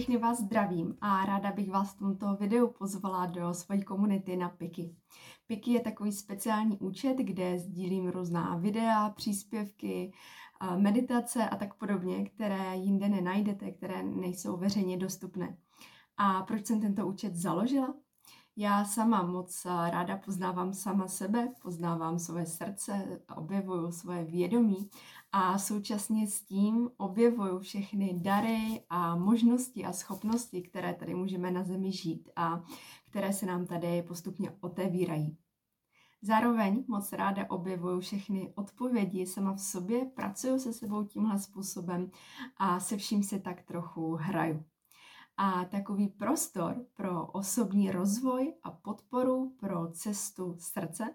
Všechny vás zdravím a ráda bych vás v tomto videu pozvala do své komunity na Piki. Piki je takový speciální účet, kde sdílím různá videa, příspěvky, meditace a tak podobně, které jinde nenajdete, které nejsou veřejně dostupné. A proč jsem tento účet založila? Já sama moc ráda poznávám sama sebe, poznávám svoje srdce, objevuju svoje vědomí a současně s tím objevuju všechny dary a možnosti a schopnosti, které tady můžeme na Zemi žít a které se nám tady postupně otevírají. Zároveň moc ráda objevuju všechny odpovědi sama v sobě, pracuju se sebou tímhle způsobem a se vším si tak trochu hraju a takový prostor pro osobní rozvoj a podporu pro cestu srdce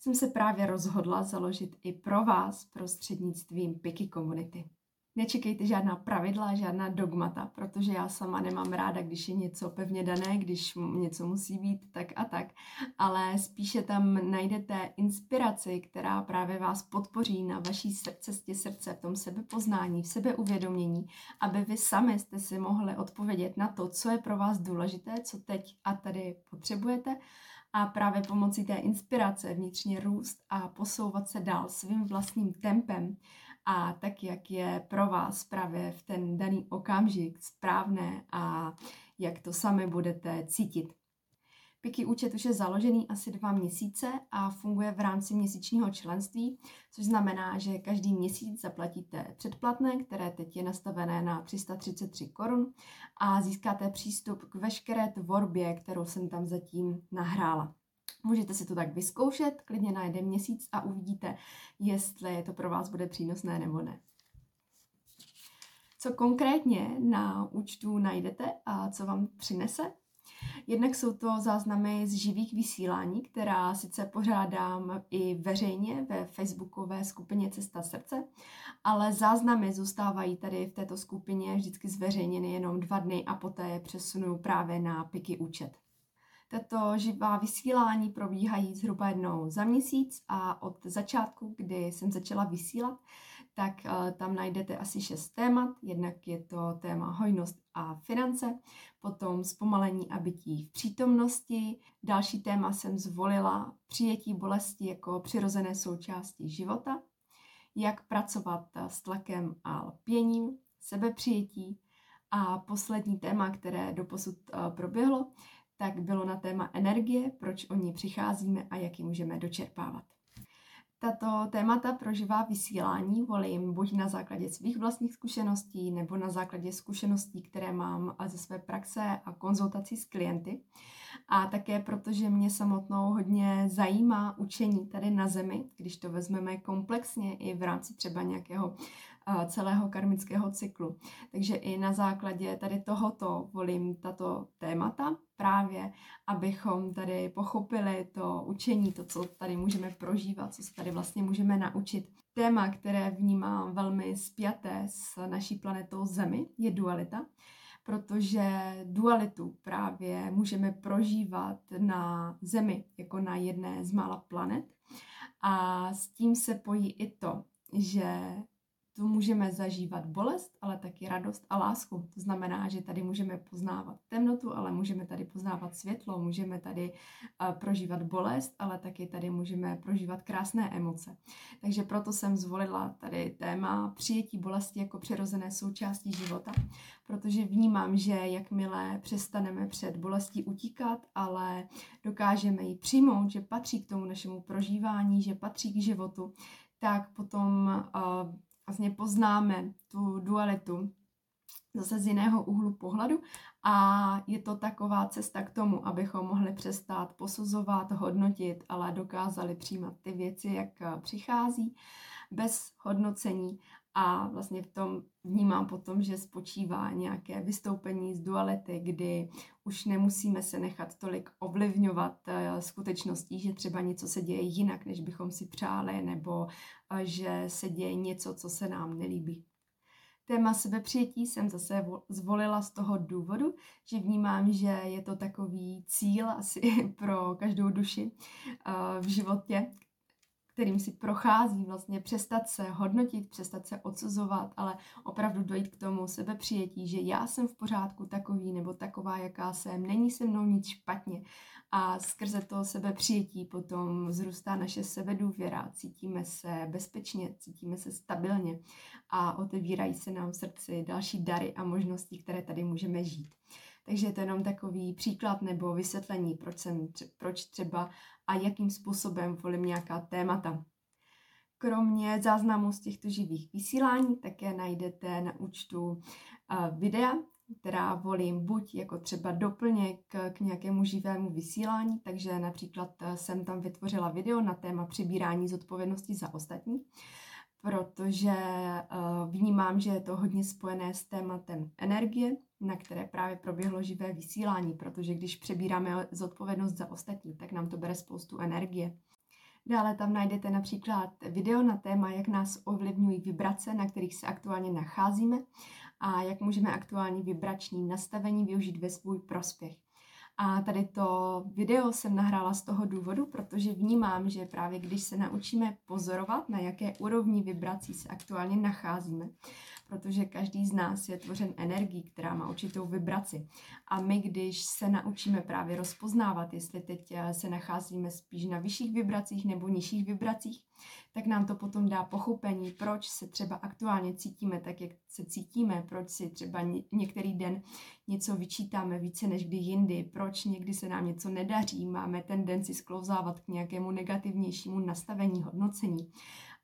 jsem se právě rozhodla založit i pro vás prostřednictvím Piki Community. Nečekejte žádná pravidla, žádná dogmata, protože já sama nemám ráda, když je něco pevně dané, když něco musí být tak a tak, ale spíše tam najdete inspiraci, která právě vás podpoří na vaší cestě srdce, v tom sebepoznání, v sebeuvědomění, aby vy sami jste si mohli odpovědět na to, co je pro vás důležité, co teď a tady potřebujete. A právě pomocí té inspirace vnitřně růst a posouvat se dál svým vlastním tempem a tak, jak je pro vás právě v ten daný okamžik správné a jak to sami budete cítit. Piki účet už je založený asi dva měsíce a funguje v rámci měsíčního členství, což znamená, že každý měsíc zaplatíte předplatné, které teď je nastavené na 333 korun a získáte přístup k veškeré tvorbě, kterou jsem tam zatím nahrála. Můžete si to tak vyzkoušet klidně na jeden měsíc a uvidíte, jestli to pro vás bude přínosné nebo ne. Co konkrétně na účtu najdete a co vám přinese? Jednak jsou to záznamy z živých vysílání, která sice pořádám i veřejně ve facebookové skupině Cesta srdce, ale záznamy zůstávají tady v této skupině vždycky zveřejněny jenom dva dny a poté je přesunu právě na Piky účet. Tato živá vysílání probíhají zhruba jednou za měsíc a od začátku, kdy jsem začala vysílat, tak uh, tam najdete asi šest témat. Jednak je to téma hojnost a finance, potom zpomalení a bytí v přítomnosti. Další téma jsem zvolila přijetí bolesti jako přirozené součásti života, jak pracovat s tlakem a lpěním, sebepřijetí a poslední téma, které doposud uh, proběhlo, tak bylo na téma energie, proč o ní přicházíme a jak ji můžeme dočerpávat. Tato témata pro živá vysílání volím buď na základě svých vlastních zkušeností nebo na základě zkušeností, které mám ze své praxe a konzultací s klienty. A také protože mě samotnou hodně zajímá učení tady na Zemi, když to vezmeme komplexně i v rámci třeba nějakého celého karmického cyklu. Takže i na základě tady tohoto volím tato témata právě, abychom tady pochopili to učení, to, co tady můžeme prožívat, co se tady vlastně můžeme naučit. Téma, které vnímám velmi spjaté s naší planetou Zemi, je dualita, protože dualitu právě můžeme prožívat na Zemi jako na jedné z mála planet. A s tím se pojí i to, že tu můžeme zažívat bolest, ale taky radost a lásku. To znamená, že tady můžeme poznávat temnotu, ale můžeme tady poznávat světlo, můžeme tady uh, prožívat bolest, ale taky tady můžeme prožívat krásné emoce. Takže proto jsem zvolila tady téma přijetí bolesti jako přirozené součástí života, protože vnímám, že jakmile přestaneme před bolestí utíkat, ale dokážeme ji přijmout, že patří k tomu našemu prožívání, že patří k životu, tak potom uh, vlastně poznáme tu dualitu zase z jiného úhlu pohledu a je to taková cesta k tomu, abychom mohli přestat posuzovat, hodnotit, ale dokázali přijímat ty věci, jak eh, přichází, bez hodnocení. A vlastně v tom vnímám potom, že spočívá nějaké vystoupení z duality, kdy už nemusíme se nechat tolik ovlivňovat eh, skutečností, že třeba něco se děje jinak, než bychom si přáli, nebo eh, že se děje něco, co se nám nelíbí. Téma sebepřijetí jsem zase zvolila z toho důvodu, že vnímám, že je to takový cíl asi pro každou duši eh, v životě, kterým si prochází, vlastně přestat se hodnotit, přestat se odsuzovat, ale opravdu dojít k tomu sebepřijetí, že já jsem v pořádku takový nebo taková, jaká jsem, není se mnou nic špatně. A skrze to sebepřijetí potom zrůstá naše sebedůvěra, cítíme se bezpečně, cítíme se stabilně a otevírají se nám v srdci další dary a možnosti, které tady můžeme žít. Takže je to jenom takový příklad nebo vysvětlení, proč, jsem, proč třeba a jakým způsobem volím nějaká témata. Kromě záznamů z těchto živých vysílání také najdete na účtu videa, která volím buď jako třeba doplněk k nějakému živému vysílání, takže například e, jsem tam vytvořila video na téma přibírání zodpovědnosti za ostatní, protože e, vnímám, že je to hodně spojené s tématem energie, na které právě proběhlo živé vysílání, protože když přebíráme zodpovědnost za ostatní, tak nám to bere spoustu energie. Dále tam najdete například video na téma, jak nás ovlivňují vibrace, na kterých se aktuálně nacházíme a jak můžeme aktuální vibrační nastavení využít ve svůj prospěch. A tady to video jsem nahrála z toho důvodu, protože vnímám, že právě když se naučíme pozorovat, na jaké úrovni vibrací se aktuálně nacházíme, protože každý z nás je tvořen energií, která má určitou vibraci. A my, když se naučíme právě rozpoznávat, jestli teď eh, se nacházíme spíš na vyšších vibracích nebo nižších vibracích, tak nám to potom dá pochopení, proč se třeba aktuálně cítíme tak, jak se cítíme, proč si třeba některý den něco vyčítáme více než kdy jindy, proč někdy se nám něco nedaří, máme tendenci sklouzávat k nějakému negativnějšímu nastavení, hodnocení.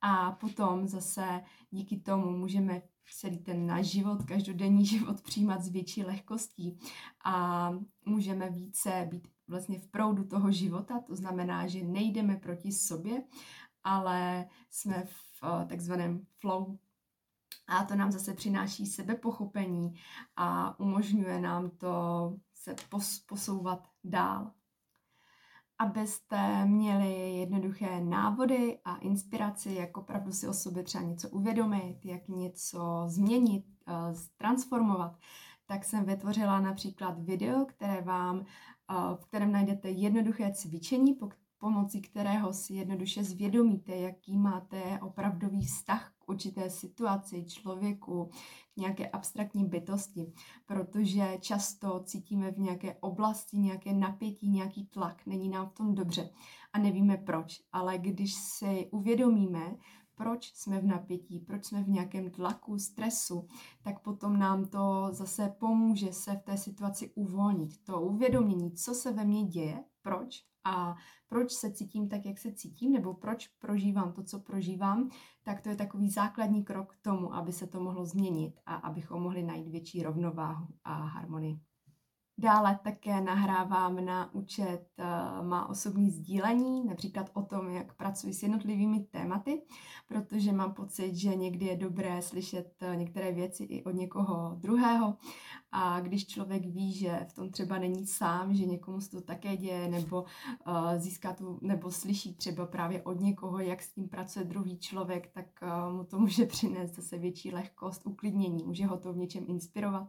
A potom zase díky tomu můžeme celý ten náš život, každodenní život přijímat s větší lehkostí. A můžeme více být vlastně v proudu toho života, to znamená, že nejdeme proti sobě, ale jsme v eh, takzvaném flow. A to nám zase přináší sebepochopení a umožňuje nám to se posouvat dál abyste měli jednoduché návody a inspiraci, jak opravdu si o sobě třeba něco uvědomit, jak něco změnit, eh, transformovat, tak jsem vytvořila například video, které vám, eh, v kterém najdete jednoduché cvičení, pomocí kterého si jednoduše zvědomíte, jaký máte opravdový vztah k určité situaci, člověku, k nějaké abstraktní bytosti, protože často cítíme v nějaké oblasti nějaké napětí, nějaký tlak, není nám v tom dobře a nevíme proč, ale když si uvědomíme, proč jsme v napětí, proč jsme v nějakém tlaku, stresu, tak potom nám to zase pomůže se v té situaci uvolnit. To uvědomění, co se ve mně děje, proč a proč se cítím tak, jak se cítím, nebo proč prožívám to, co prožívám, tak to je takový základní krok k tomu, aby se to mohlo změnit a abychom mohli najít větší rovnováhu a harmonii. Dále také nahrávám na účet uh, má osobní sdílení, například o tom, jak pracuji s jednotlivými tématy, protože mám pocit, že někdy je dobré slyšet uh, některé věci i od někoho druhého a když člověk ví, že v tom třeba není sám, že někomu se to také děje, nebo uh, získá tu, nebo slyší třeba právě od někoho, jak s tím pracuje druhý člověk, tak mu to může přinést zase větší lehkost, uklidnění, může ho to v něčem inspirovat.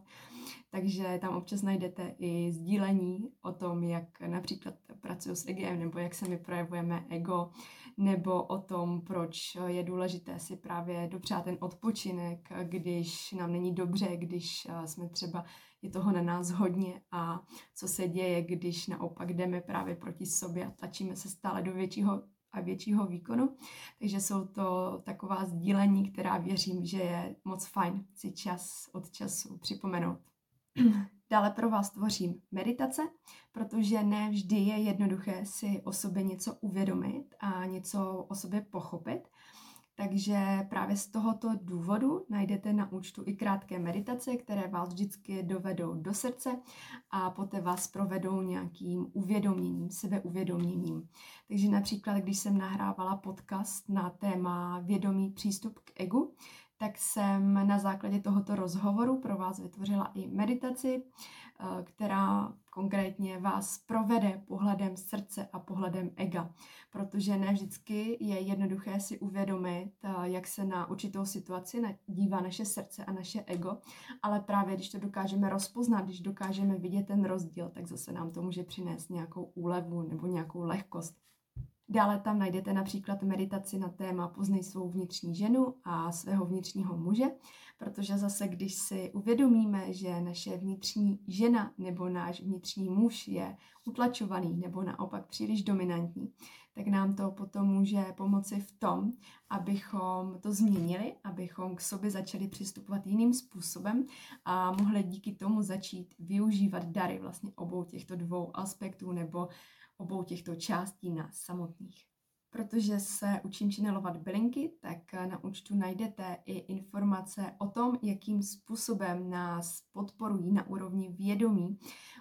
Takže tam občas najdete i sdílení o tom, jak například pracuji s egem, nebo jak se mi projevujeme ego, nebo o tom, proč je důležité si právě dopřát ten odpočinek, když nám není dobře, když eh, jsme třeba, je toho na nás hodně a co se děje, když naopak jdeme právě proti sobě a tlačíme se stále do většího a většího výkonu. Takže jsou to taková sdílení, která věřím, že je moc fajn si čas od času připomenout. Dále pro vás tvořím meditace, protože ne vždy je jednoduché si o sobě něco uvědomit a něco o sobě pochopit. Takže právě z tohoto důvodu najdete na účtu i krátké meditace, které vás vždycky dovedou do srdce a poté vás provedou nějakým uvědoměním, sebeuvědoměním. Takže například, když jsem nahrávala podcast na téma vědomý přístup k egu, tak jsem na základě tohoto rozhovoru pro vás vytvořila i meditaci, eh, která konkrétně vás provede pohledem srdce a pohledem ega, protože ne vždycky je jednoduché si uvědomit, eh, jak se na určitou situaci dívá naše srdce a naše ego, ale právě když to dokážeme rozpoznat, když dokážeme vidět ten rozdíl, tak zase nám to může přinést nějakou úlevu nebo nějakou lehkost. Dále tam najdete například meditaci na téma Poznej svou vnitřní ženu a svého vnitřního muže, protože zase, když si uvědomíme, že naše vnitřní žena nebo náš vnitřní muž je utlačovaný nebo naopak příliš dominantní, tak nám to potom může pomoci v tom, abychom to změnili, abychom k sobě začali přistupovat jiným způsobem a mohli díky tomu začít využívat dary vlastně obou těchto dvou aspektů nebo obou těchto částí nás samotných. Protože se učím činelovat bylinky, tak na účtu najdete i informace o tom, jakým způsobem nás podporují na úrovni vědomí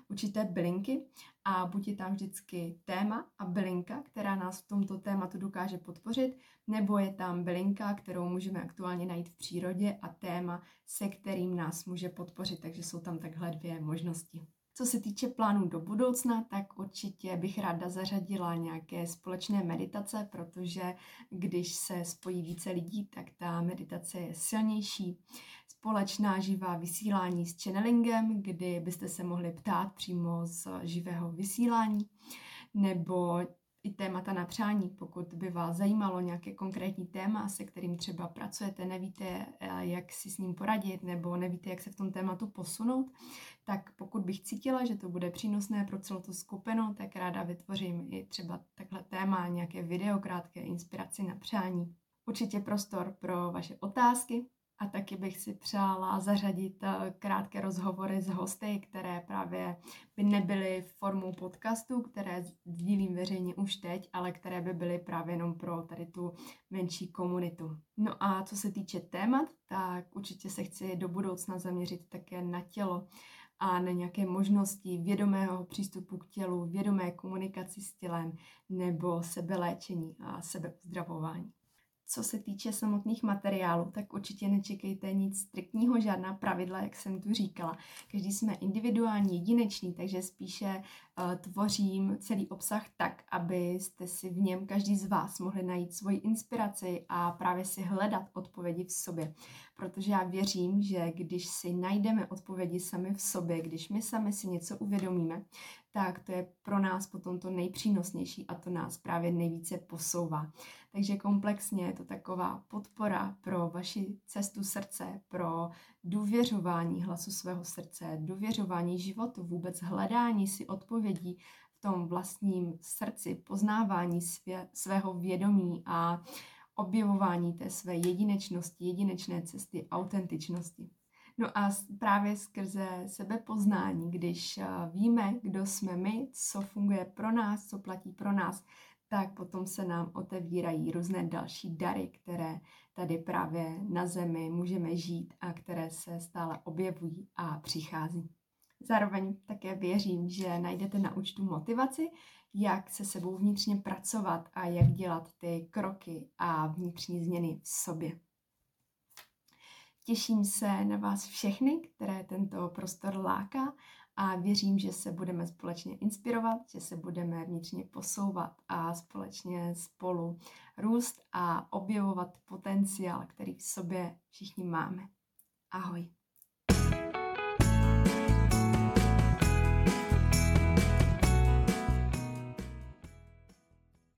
určité bylinky a buď je tam vždycky téma a bylinka, která nás v tomto tématu dokáže podpořit, nebo je tam bylinka, kterou můžeme aktuálně najít v přírodě a téma, se kterým nás může podpořit. Takže jsou tam takhle dvě možnosti. Co se týče plánů do budoucna, tak určitě bych ráda zařadila nějaké společné meditace, protože když se spojí více lidí, tak ta meditace je silnější. Společná živá vysílání s channelingem, kdy byste se mohli ptát přímo z živého vysílání, nebo i témata na přání, pokud by vás zajímalo nějaké konkrétní téma, se kterým třeba pracujete, nevíte, eh, jak si s ním poradit, nebo nevíte, jak se v tom tématu posunout, tak pokud bych cítila, že to bude přínosné pro celou tu skupinu, tak ráda vytvořím i třeba takhle téma, nějaké video, krátké inspiraci na přání. Určitě prostor pro vaše otázky, a taky bych si přála zařadit eh, krátké rozhovory s hosty, které právě by nebyly formou podcastu, které sdílím veřejně už teď, ale které by byly právě jenom pro tady tu menší komunitu. No a co se týče témat, tak určitě se chci do budoucna zaměřit také na tělo a na nějaké možnosti vědomého přístupu k tělu, vědomé komunikaci s tělem nebo sebeléčení a sebeuzdravování. Co se týče samotných materiálů, tak určitě nečekejte nic striktního, žádná pravidla, jak jsem tu říkala. Každý jsme individuální, jedinečný, takže spíše tvořím celý obsah tak, abyste si v něm každý z vás mohli najít svoji inspiraci a právě si hledat odpovědi v sobě. Protože já věřím, že když si najdeme odpovědi sami v sobě, když my sami si něco uvědomíme, tak to je pro nás potom to nejpřínosnější a to nás právě nejvíce posouvá. Takže komplexně je to taková podpora pro vaši cestu srdce, pro důvěřování hlasu svého srdce, důvěřování životu, vůbec hledání si odpovědí v tom vlastním srdci, poznávání svě, svého vědomí a objevování té své jedinečnosti, jedinečné cesty, autentičnosti. No a právě skrze sebepoznání, když eh, víme, kdo jsme my, co funguje pro nás, co platí pro nás, tak potom se nám otevírají různé další dary, které tady právě na zemi můžeme žít a které se stále objevují a přichází. Zároveň také věřím, že najdete na účtu motivaci, jak se sebou vnitřně pracovat a jak dělat ty kroky a vnitřní změny v sobě. Těším se na vás všechny, které tento prostor láká a věřím, že se budeme společně inspirovat, že se budeme vnitřně posouvat a společně spolu růst a objevovat potenciál, který v sobě všichni máme. Ahoj.